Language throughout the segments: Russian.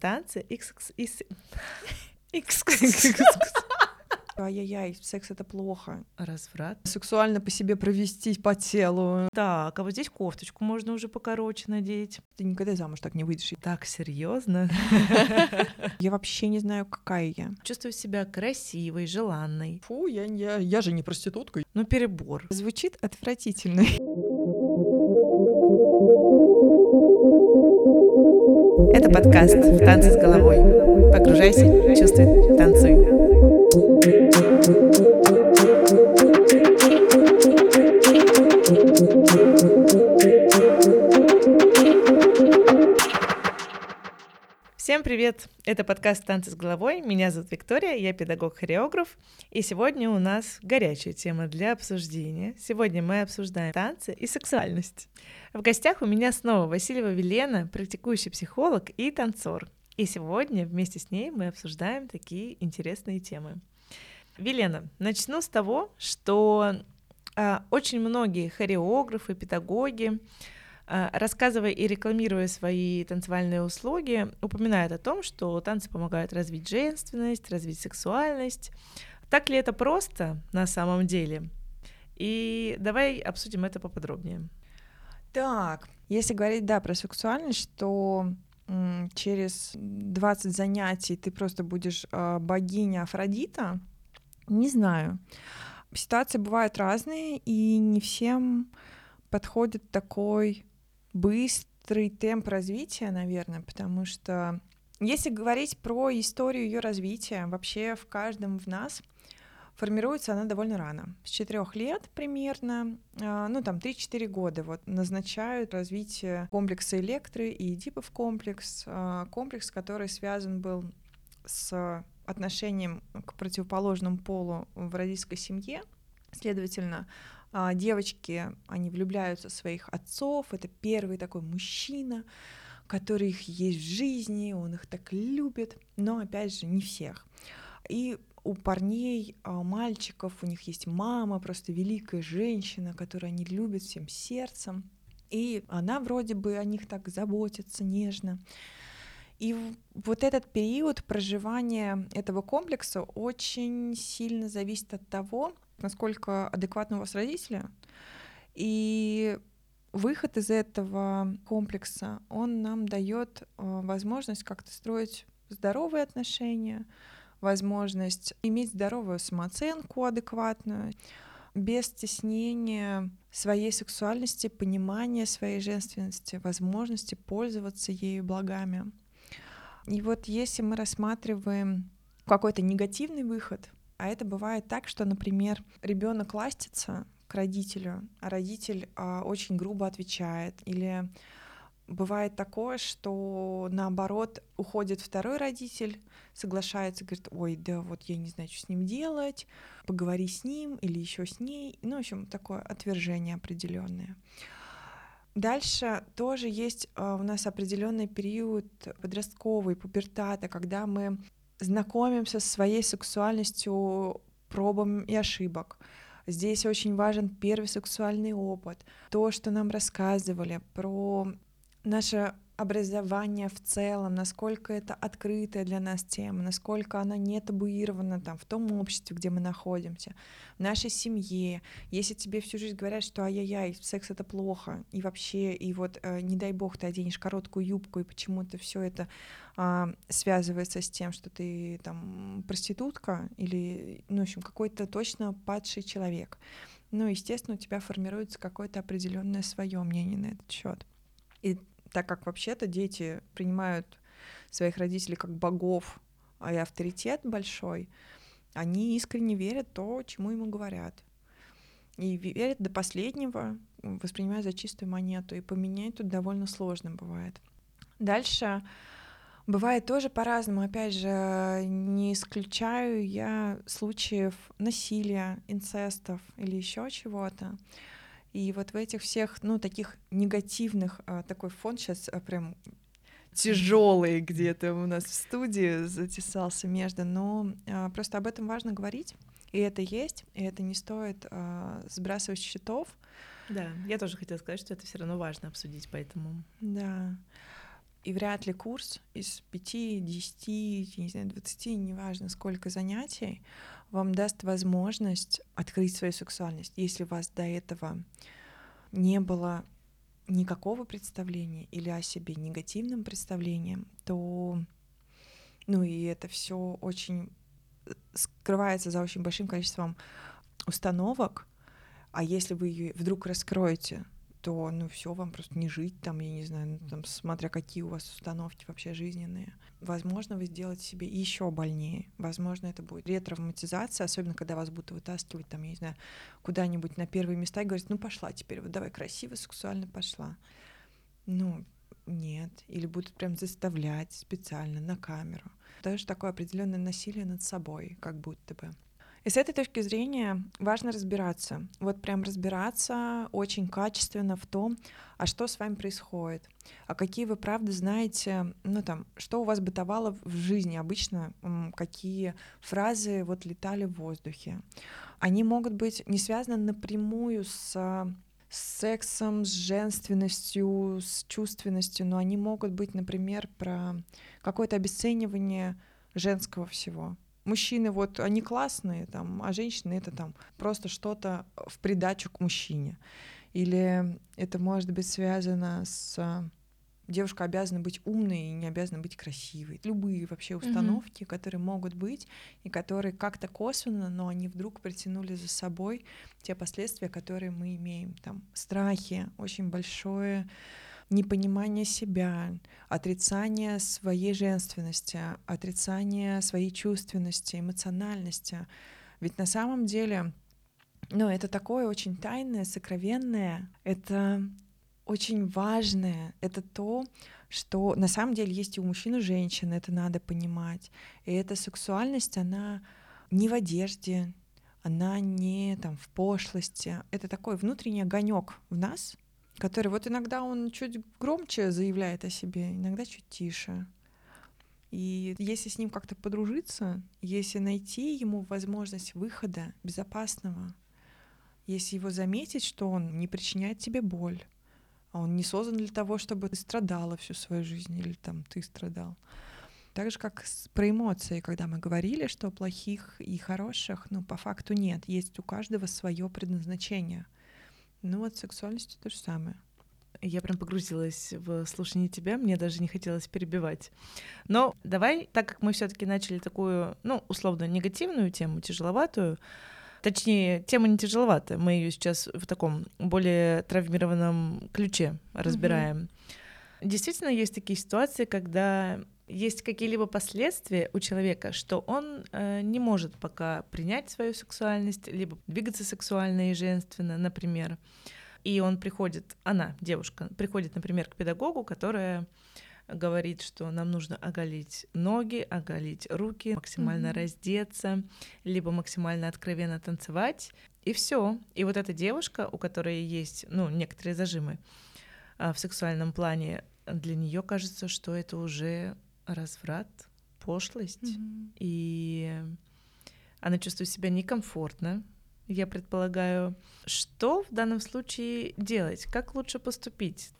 танцы. Ай-яй-яй, секс это плохо. Разврат. Сексуально по себе провестись по телу. Так, а вот здесь кофточку можно уже покороче надеть. Ты никогда замуж так не выйдешь. Так серьезно. Я вообще не знаю, какая я. Чувствую себя красивой, желанной. Фу, я, я, я же не проститутка. Ну, перебор. Звучит отвратительно. Это подкаст «Танцы с головой». Погружайся, чувствуй, танцуй. Всем привет! Это подкаст «Танцы с головой». Меня зовут Виктория, я педагог-хореограф. И сегодня у нас горячая тема для обсуждения. Сегодня мы обсуждаем танцы и сексуальность. В гостях у меня снова Васильева Велена, практикующий психолог и танцор. И сегодня вместе с ней мы обсуждаем такие интересные темы. Велена, начну с того, что а, очень многие хореографы, педагоги, рассказывая и рекламируя свои танцевальные услуги, упоминают о том, что танцы помогают развить женственность, развить сексуальность. Так ли это просто на самом деле? И давай обсудим это поподробнее. Так, если говорить, да, про сексуальность, что м, через 20 занятий ты просто будешь э, богиня Афродита, не знаю. Ситуации бывают разные, и не всем подходит такой быстрый темп развития, наверное, потому что если говорить про историю ее развития, вообще в каждом в нас формируется она довольно рано. С четырех лет примерно, а, ну там 3-4 года вот назначают развитие комплекса электры и Эдипов комплекс, а, комплекс, который связан был с отношением к противоположному полу в родительской семье. Следовательно, девочки, они влюбляются в своих отцов, это первый такой мужчина, который их есть в жизни, он их так любит, но опять же не всех. И у парней, а, мальчиков, у них есть мама, просто великая женщина, которую они любят всем сердцем. И она вроде бы о них так заботится нежно. И вот этот период проживания этого комплекса очень сильно зависит от того, насколько адекватны у вас родители. И выход из этого комплекса, он нам дает возможность как-то строить здоровые отношения, возможность иметь здоровую самооценку адекватную, без стеснения своей сексуальности, понимания своей женственности, возможности пользоваться ею благами. И вот если мы рассматриваем какой-то негативный выход, а это бывает так, что, например, ребенок ластится к родителю, а родитель а, очень грубо отвечает, или бывает такое, что наоборот уходит второй родитель, соглашается, говорит, ой, да вот я не знаю, что с ним делать, поговори с ним или еще с ней. Ну, в общем, такое отвержение определенное. Дальше тоже есть а, у нас определенный период подростковый, пубертата, когда мы знакомимся со своей сексуальностью пробам и ошибок. Здесь очень важен первый сексуальный опыт, то, что нам рассказывали про наше образование в целом, насколько это открытая для нас тема, насколько она не табуирована там в том обществе, где мы находимся, в нашей семье. Если тебе всю жизнь говорят, что ай-яй-яй, секс это плохо, и вообще, и вот э, не дай бог ты оденешь короткую юбку, и почему-то все это э, связывается с тем, что ты там проститутка или, ну, в общем, какой-то точно падший человек. Ну, естественно, у тебя формируется какое-то определенное свое мнение на этот счет. И так как вообще-то дети принимают своих родителей как богов а и авторитет большой, они искренне верят то, чему ему говорят. И верят до последнего, воспринимая за чистую монету. И поменять тут довольно сложно бывает. Дальше бывает тоже по-разному. Опять же, не исключаю я случаев насилия, инцестов или еще чего-то. И вот в этих всех, ну, таких негативных, а, такой фон сейчас а, прям тяжелый где-то у нас в студии затесался между, но а, просто об этом важно говорить, и это есть, и это не стоит сбрасывать счетов. Да, я тоже хотела сказать, что это все равно важно обсудить, поэтому. Да. И вряд ли курс из 5, 10, не знаю, 20, неважно сколько занятий, вам даст возможность открыть свою сексуальность. Если у вас до этого не было никакого представления или о себе негативным представлением, то ну и это все очень э, скрывается за очень большим количеством установок, а если вы ее вдруг раскроете, то ну все, вам просто не жить там, я не знаю, ну, там, смотря какие у вас установки вообще жизненные. Возможно, вы сделаете себе еще больнее. Возможно, это будет ретравматизация, особенно когда вас будут вытаскивать там, я не знаю, куда-нибудь на первые места и говорить, ну пошла теперь, вот давай красиво, сексуально пошла. Ну, нет. Или будут прям заставлять специально на камеру. Даже такое определенное насилие над собой, как будто бы. И с этой точки зрения важно разбираться. Вот прям разбираться очень качественно в том, а что с вами происходит, а какие вы правда знаете, ну там, что у вас бытовало в жизни обычно, какие фразы вот летали в воздухе. Они могут быть не связаны напрямую с с сексом, с женственностью, с чувственностью, но они могут быть, например, про какое-то обесценивание женского всего мужчины вот они классные, там, а женщины это там просто что-то в придачу к мужчине. Или это может быть связано с девушка обязана быть умной и не обязана быть красивой. Любые вообще установки, mm-hmm. которые могут быть и которые как-то косвенно, но они вдруг притянули за собой те последствия, которые мы имеем. Там страхи, очень большое непонимание себя, отрицание своей женственности, отрицание своей чувственности, эмоциональности. Ведь на самом деле, ну, это такое очень тайное, сокровенное, это очень важное, это то, что на самом деле есть и у мужчин, и у женщин, это надо понимать. И эта сексуальность, она не в одежде, она не там в пошлости. Это такой внутренний огонек в нас, который вот иногда он чуть громче заявляет о себе, иногда чуть тише. И если с ним как-то подружиться, если найти ему возможность выхода безопасного, если его заметить, что он не причиняет тебе боль, а он не создан для того, чтобы ты страдала всю свою жизнь или там ты страдал. Так же, как про эмоции, когда мы говорили, что плохих и хороших, ну, по факту нет. Есть у каждого свое предназначение — ну вот сексуальность то же самое. Я прям погрузилась в слушание тебя, мне даже не хотелось перебивать. Но давай, так как мы все-таки начали такую, ну, условно, негативную тему, тяжеловатую, точнее, тема не тяжеловатая, мы ее сейчас в таком более травмированном ключе разбираем. Mm-hmm. Действительно, есть такие ситуации, когда есть какие-либо последствия у человека, что он э, не может пока принять свою сексуальность, либо двигаться сексуально и женственно, например. И он приходит, она, девушка, приходит, например, к педагогу, которая говорит, что нам нужно оголить ноги, оголить руки, максимально mm-hmm. раздеться, либо максимально откровенно танцевать, и все. И вот эта девушка, у которой есть, ну, некоторые зажимы а, в сексуальном плане, для нее кажется, что это уже разврат, пошлость, mm-hmm. и она чувствует себя некомфортно, я предполагаю. Что в данном случае делать? Как лучше поступить?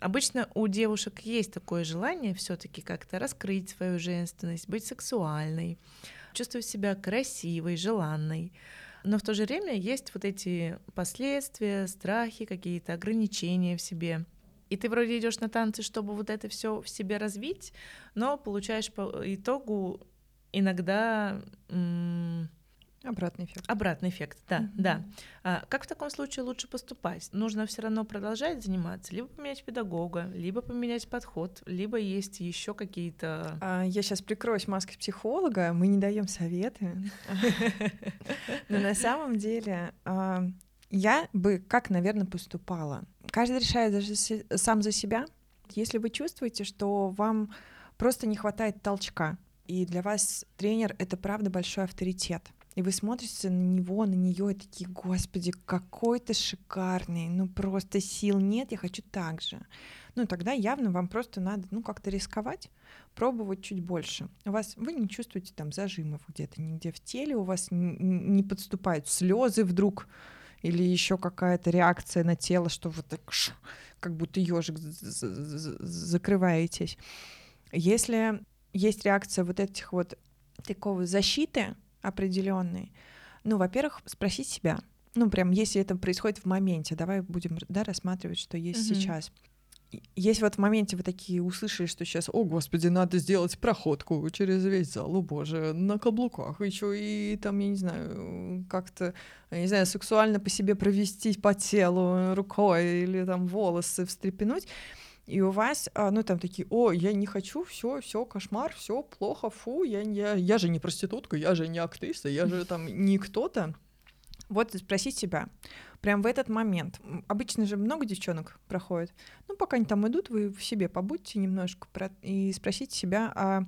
Обычно у девушек есть такое желание все-таки как-то раскрыть свою женственность, быть сексуальной, чувствовать себя красивой, желанной. Но в то же время есть вот эти последствия, страхи, какие-то ограничения в себе. И ты вроде идешь на танцы, чтобы вот это все в себе развить, но получаешь по итогу иногда Обратный эффект. Обратный эффект, да, mm-hmm. да. А как в таком случае лучше поступать? Нужно все равно продолжать заниматься, либо поменять педагога, либо поменять подход, либо есть еще какие-то. А, я сейчас прикроюсь маской психолога, мы не даем советы. Но на самом деле а, я бы как, наверное, поступала. Каждый решает даже сам за себя. Если вы чувствуете, что вам просто не хватает толчка, и для вас тренер — это правда большой авторитет, и вы смотрите на него, на нее и такие, господи, какой ты шикарный, ну просто сил нет, я хочу так же. Ну тогда явно вам просто надо, ну как-то рисковать, пробовать чуть больше. У вас вы не чувствуете там зажимов где-то, нигде в теле, у вас не подступают слезы вдруг, или еще какая-то реакция на тело, что вот так как будто ежик закрываетесь. Если есть реакция вот этих вот такого защиты определенной, ну, во-первых, спросить себя, ну, прям, если это происходит в моменте, давай будем, да, рассматривать, что есть mm-hmm. сейчас. Есть вот в моменте вы такие услышали, что сейчас, о господи, надо сделать проходку через весь зал, о боже, на каблуках, еще и там, я не знаю, как-то, не знаю, сексуально по себе провести по телу рукой или там волосы встрепенуть и у вас, а, ну, там такие, о, я не хочу, все, все, кошмар, все плохо, фу, я, я, я же не проститутка, я же не актриса, я же там не кто-то. Вот спроси себя, прям в этот момент. Обычно же много девчонок проходит. Ну, пока они там идут, вы в себе побудьте немножко и спросите себя, а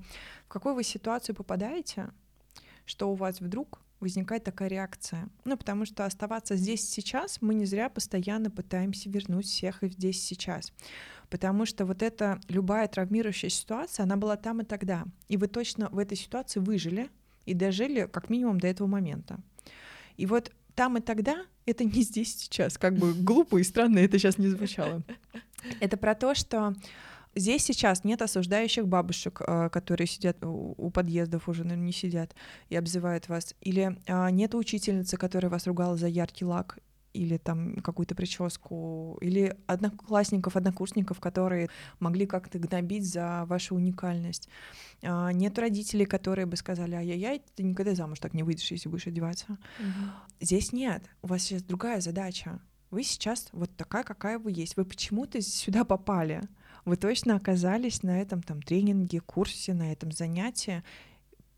в какую вы ситуацию попадаете, что у вас вдруг возникает такая реакция. Ну, потому что оставаться здесь сейчас мы не зря постоянно пытаемся вернуть всех и здесь сейчас потому что вот эта любая травмирующая ситуация, она была там и тогда. И вы точно в этой ситуации выжили и дожили как минимум до этого момента. И вот там и тогда это не здесь сейчас, как бы глупо и странно это сейчас не звучало. Это про то, что Здесь сейчас нет осуждающих бабушек, э, которые сидят у подъездов, уже, наверное, не сидят и обзывают вас. Или а, нет учительницы, которая вас ругала за яркий лак или там какую-то прическу, или одноклассников, однокурсников, которые могли как-то гнобить за вашу уникальность. А, нет родителей, которые бы сказали, ай-яй-яй, ты никогда замуж так не выйдешь, если будешь одеваться. Угу. Здесь нет, у вас сейчас другая задача. Вы сейчас вот такая, какая вы есть. Вы почему-то сюда попали. Вы точно оказались на этом там тренинге, курсе, на этом занятии.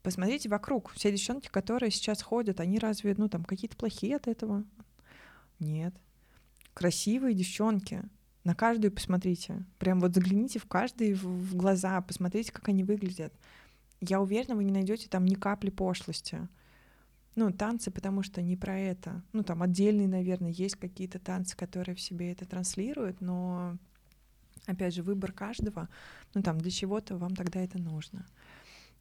Посмотрите вокруг. Все девчонки, которые сейчас ходят, они разве, ну, там, какие-то плохие от этого? Нет. Красивые девчонки. На каждую посмотрите. Прям вот загляните в каждый в глаза, посмотрите, как они выглядят. Я уверена, вы не найдете там ни капли пошлости. Ну, танцы, потому что не про это. Ну, там отдельные, наверное, есть какие-то танцы, которые в себе это транслируют, но, опять же, выбор каждого, ну, там, для чего-то вам тогда это нужно.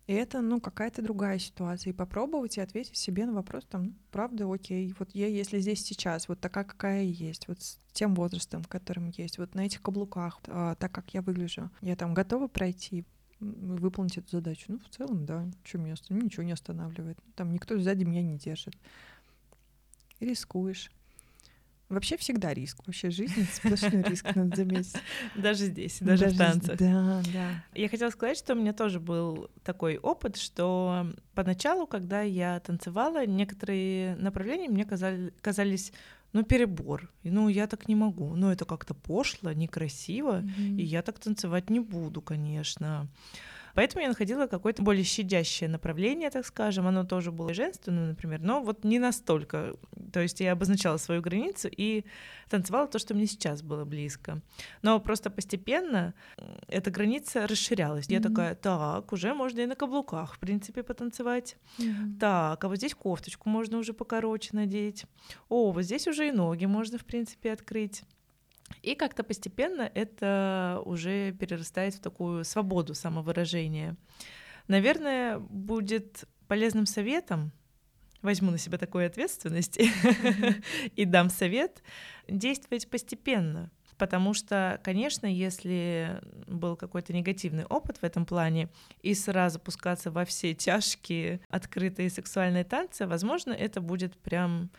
И это, ну, какая-то другая ситуация. И попробовать и ответить себе на вопрос, там, ну, правда, окей, вот я, если здесь сейчас, вот такая, какая я есть, вот с тем возрастом, которым есть, вот на этих каблуках, а, так как я выгляжу, я там готова пройти, выполнить эту задачу? Ну, в целом, да, что меня, ничего не останавливает. Там никто сзади меня не держит. И рискуешь. Вообще всегда риск. Вообще жизнь — сплошной риск, надо заметить. Даже здесь, даже, даже в танцах. Да, да. Я хотела сказать, что у меня тоже был такой опыт, что поначалу, когда я танцевала, некоторые направления мне казали, казались ну, перебор. Ну, я так не могу. Ну, это как-то пошло, некрасиво, mm-hmm. и я так танцевать не буду, конечно. Поэтому я находила какое-то более щадящее направление, так скажем. Оно тоже было женственным, например, но вот не настолько. То есть я обозначала свою границу и танцевала то, что мне сейчас было близко. Но просто постепенно эта граница расширялась. Mm-hmm. Я такая, так, уже можно и на каблуках, в принципе, потанцевать. Mm-hmm. Так, а вот здесь кофточку можно уже покороче надеть. О, вот здесь уже и ноги можно, в принципе, открыть. И как-то постепенно это уже перерастает в такую свободу самовыражения. Наверное, будет полезным советом, возьму на себя такую ответственность и дам совет, действовать постепенно. Потому что, конечно, если был какой-то негативный опыт в этом плане, и сразу пускаться во все тяжкие открытые сексуальные танцы, возможно, это будет прям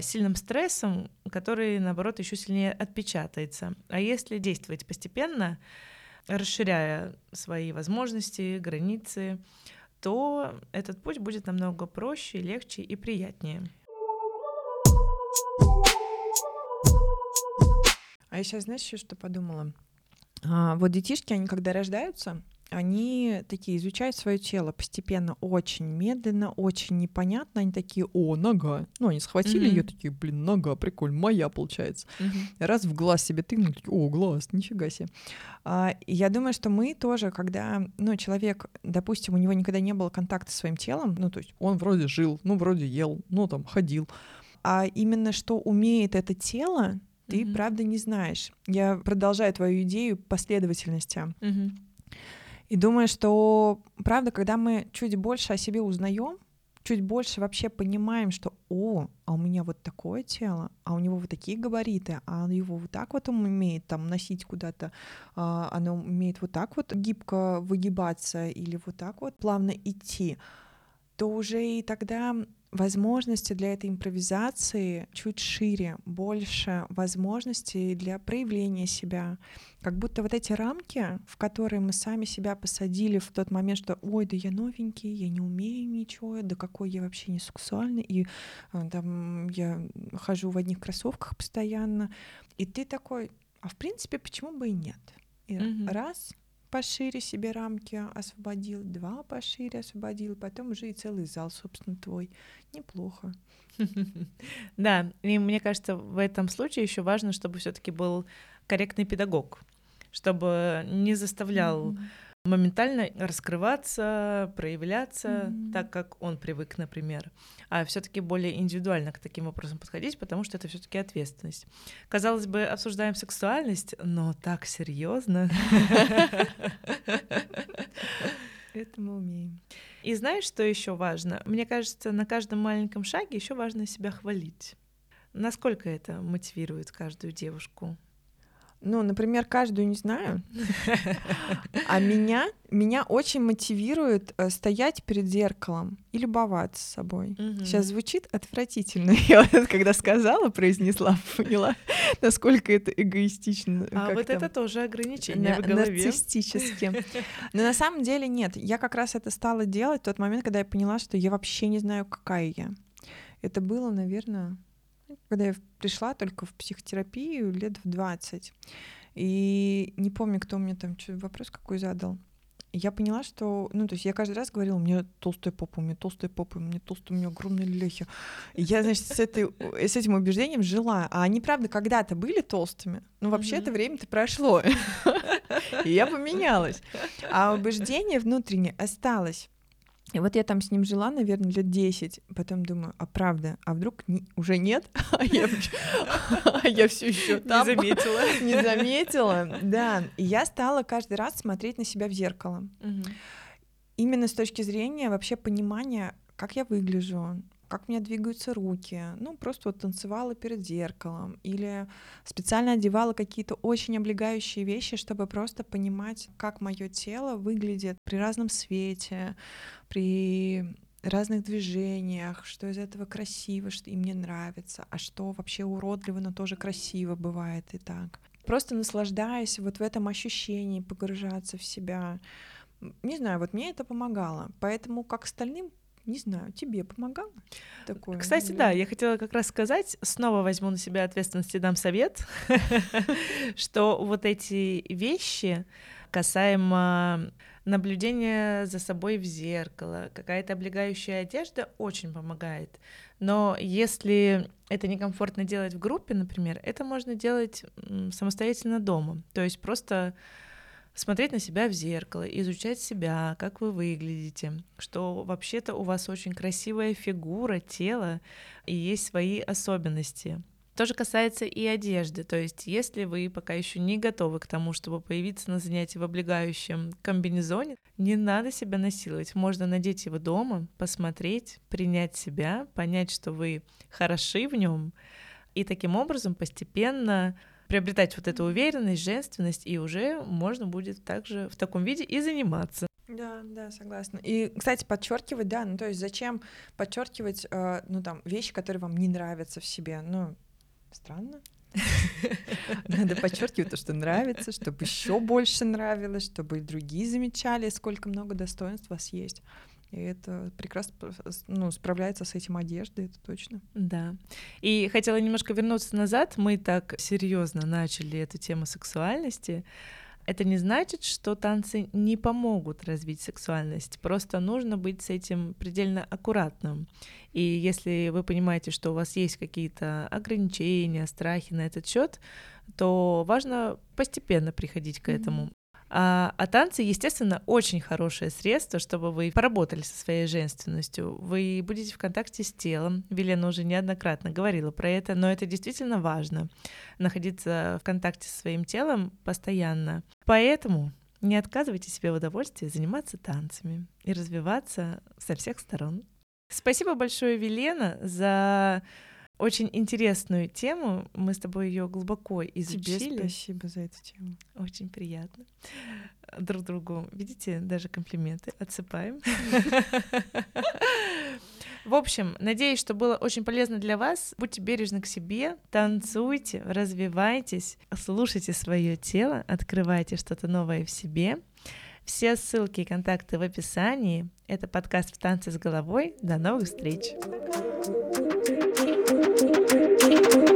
сильным стрессом, который, наоборот, еще сильнее отпечатается. А если действовать постепенно, расширяя свои возможности, границы, то этот путь будет намного проще, легче и приятнее. А я сейчас, знаешь, еще что подумала? А, вот детишки, они когда рождаются, они такие изучают свое тело постепенно, очень медленно, очень непонятно. Они такие, о, нога. Ну, они схватили mm-hmm. ее, такие, блин, нога, прикольно, моя получается. Mm-hmm. Раз в глаз себе такие, о, глаз, нифига себе. А, я думаю, что мы тоже, когда, ну, человек, допустим, у него никогда не было контакта с своим телом, ну, то есть он вроде жил, ну, вроде ел, ну, там, ходил, а именно что умеет это тело, ты mm-hmm. правда не знаешь. Я продолжаю твою идею последовательности. Mm-hmm. И думаю, что, правда, когда мы чуть больше о себе узнаем, чуть больше вообще понимаем, что, о, а у меня вот такое тело, а у него вот такие габариты, а его вот так вот он умеет там носить куда-то, а оно умеет вот так вот гибко выгибаться или вот так вот плавно идти, то уже и тогда возможности для этой импровизации чуть шире, больше возможностей для проявления себя. Как будто вот эти рамки, в которые мы сами себя посадили в тот момент, что ой, да я новенький, я не умею ничего, да какой я вообще не сексуальный, и а, там я хожу в одних кроссовках постоянно. И ты такой, а в принципе, почему бы и нет? И mm-hmm. раз пошире себе рамки освободил, два пошире освободил, потом уже и целый зал, собственно, твой. Неплохо. Да, и мне кажется, в этом случае еще важно, чтобы все-таки был корректный педагог, чтобы не заставлял mm-hmm моментально раскрываться, проявляться mm-hmm. так, как он привык, например, а все-таки более индивидуально к таким вопросам подходить, потому что это все-таки ответственность. Казалось бы, обсуждаем сексуальность, но так серьезно. Это мы умеем. И знаешь, что еще важно? Мне кажется, на каждом маленьком шаге еще важно себя хвалить. Насколько это мотивирует каждую девушку? Ну, например, каждую не знаю. А меня, меня очень мотивирует э, стоять перед зеркалом и любоваться собой. Угу. Сейчас звучит отвратительно. Я вот когда сказала, произнесла, поняла, насколько это эгоистично. А вот это тоже ограничение на, в голове. Нарциссически. Но на самом деле нет. Я как раз это стала делать в тот момент, когда я поняла, что я вообще не знаю, какая я. Это было, наверное, когда я пришла только в психотерапию лет в 20. И не помню, кто мне там вопрос какой задал. Я поняла, что, ну, то есть я каждый раз говорила, у меня толстая попа, у меня толстая попа, у меня толстая, у меня огромные лехи. И я, значит, с, этой, с этим убеждением жила. А они, правда, когда-то были толстыми, но вообще mm-hmm. это время-то прошло. И я поменялась. А убеждение внутреннее осталось. И вот я там с ним жила, наверное, лет 10. Потом думаю, а правда, а вдруг не, уже нет? А я, а я все еще там. Не заметила. Не заметила, да. И я стала каждый раз смотреть на себя в зеркало. Именно с точки зрения вообще понимания, как я выгляжу, как у меня двигаются руки. Ну, просто вот танцевала перед зеркалом или специально одевала какие-то очень облегающие вещи, чтобы просто понимать, как мое тело выглядит при разном свете, при разных движениях, что из этого красиво, что и мне нравится, а что вообще уродливо, но тоже красиво бывает и так. Просто наслаждаясь вот в этом ощущении, погружаться в себя. Не знаю, вот мне это помогало. Поэтому как остальным не знаю, тебе помогало такое? Кстати, да, я хотела как раз сказать, снова возьму на себя ответственность и дам совет, что вот эти вещи касаемо наблюдения за собой в зеркало, какая-то облегающая одежда очень помогает. Но если это некомфортно делать в группе, например, это можно делать самостоятельно дома. То есть просто смотреть на себя в зеркало, изучать себя, как вы выглядите, что вообще-то у вас очень красивая фигура, тело и есть свои особенности. То же касается и одежды, то есть если вы пока еще не готовы к тому, чтобы появиться на занятии в облегающем комбинезоне, не надо себя насиловать, можно надеть его дома, посмотреть, принять себя, понять, что вы хороши в нем, и таким образом постепенно приобретать вот эту уверенность, женственность, и уже можно будет также в таком виде и заниматься. Да, да, согласна. И, кстати, подчеркивать, да, ну то есть зачем подчеркивать, э, ну там вещи, которые вам не нравятся в себе, ну странно. Надо подчеркивать то, что нравится, чтобы еще больше нравилось, чтобы и другие замечали, сколько много достоинств у вас есть. И это прекрасно ну, справляется с этим одежда, это точно. Да. И хотела немножко вернуться назад. Мы так серьезно начали эту тему сексуальности. Это не значит, что танцы не помогут развить сексуальность. Просто нужно быть с этим предельно аккуратным. И если вы понимаете, что у вас есть какие-то ограничения, страхи на этот счет, то важно постепенно приходить к этому. А, а танцы, естественно, очень хорошее средство, чтобы вы поработали со своей женственностью. Вы будете в контакте с телом. Велена уже неоднократно говорила про это, но это действительно важно. Находиться в контакте со своим телом постоянно. Поэтому не отказывайте себе в удовольствии заниматься танцами и развиваться со всех сторон. Спасибо большое, Велена, за очень интересную тему. Мы с тобой ее глубоко изучили. Тебе спасибо за эту тему. Очень приятно. Друг другу, видите, даже комплименты отсыпаем. В общем, надеюсь, что было очень полезно для вас. Будьте бережны к себе, танцуйте, развивайтесь, слушайте свое тело, открывайте что-то новое в себе. Все ссылки и контакты в описании. Это подкаст «В танце с головой». До новых встреч!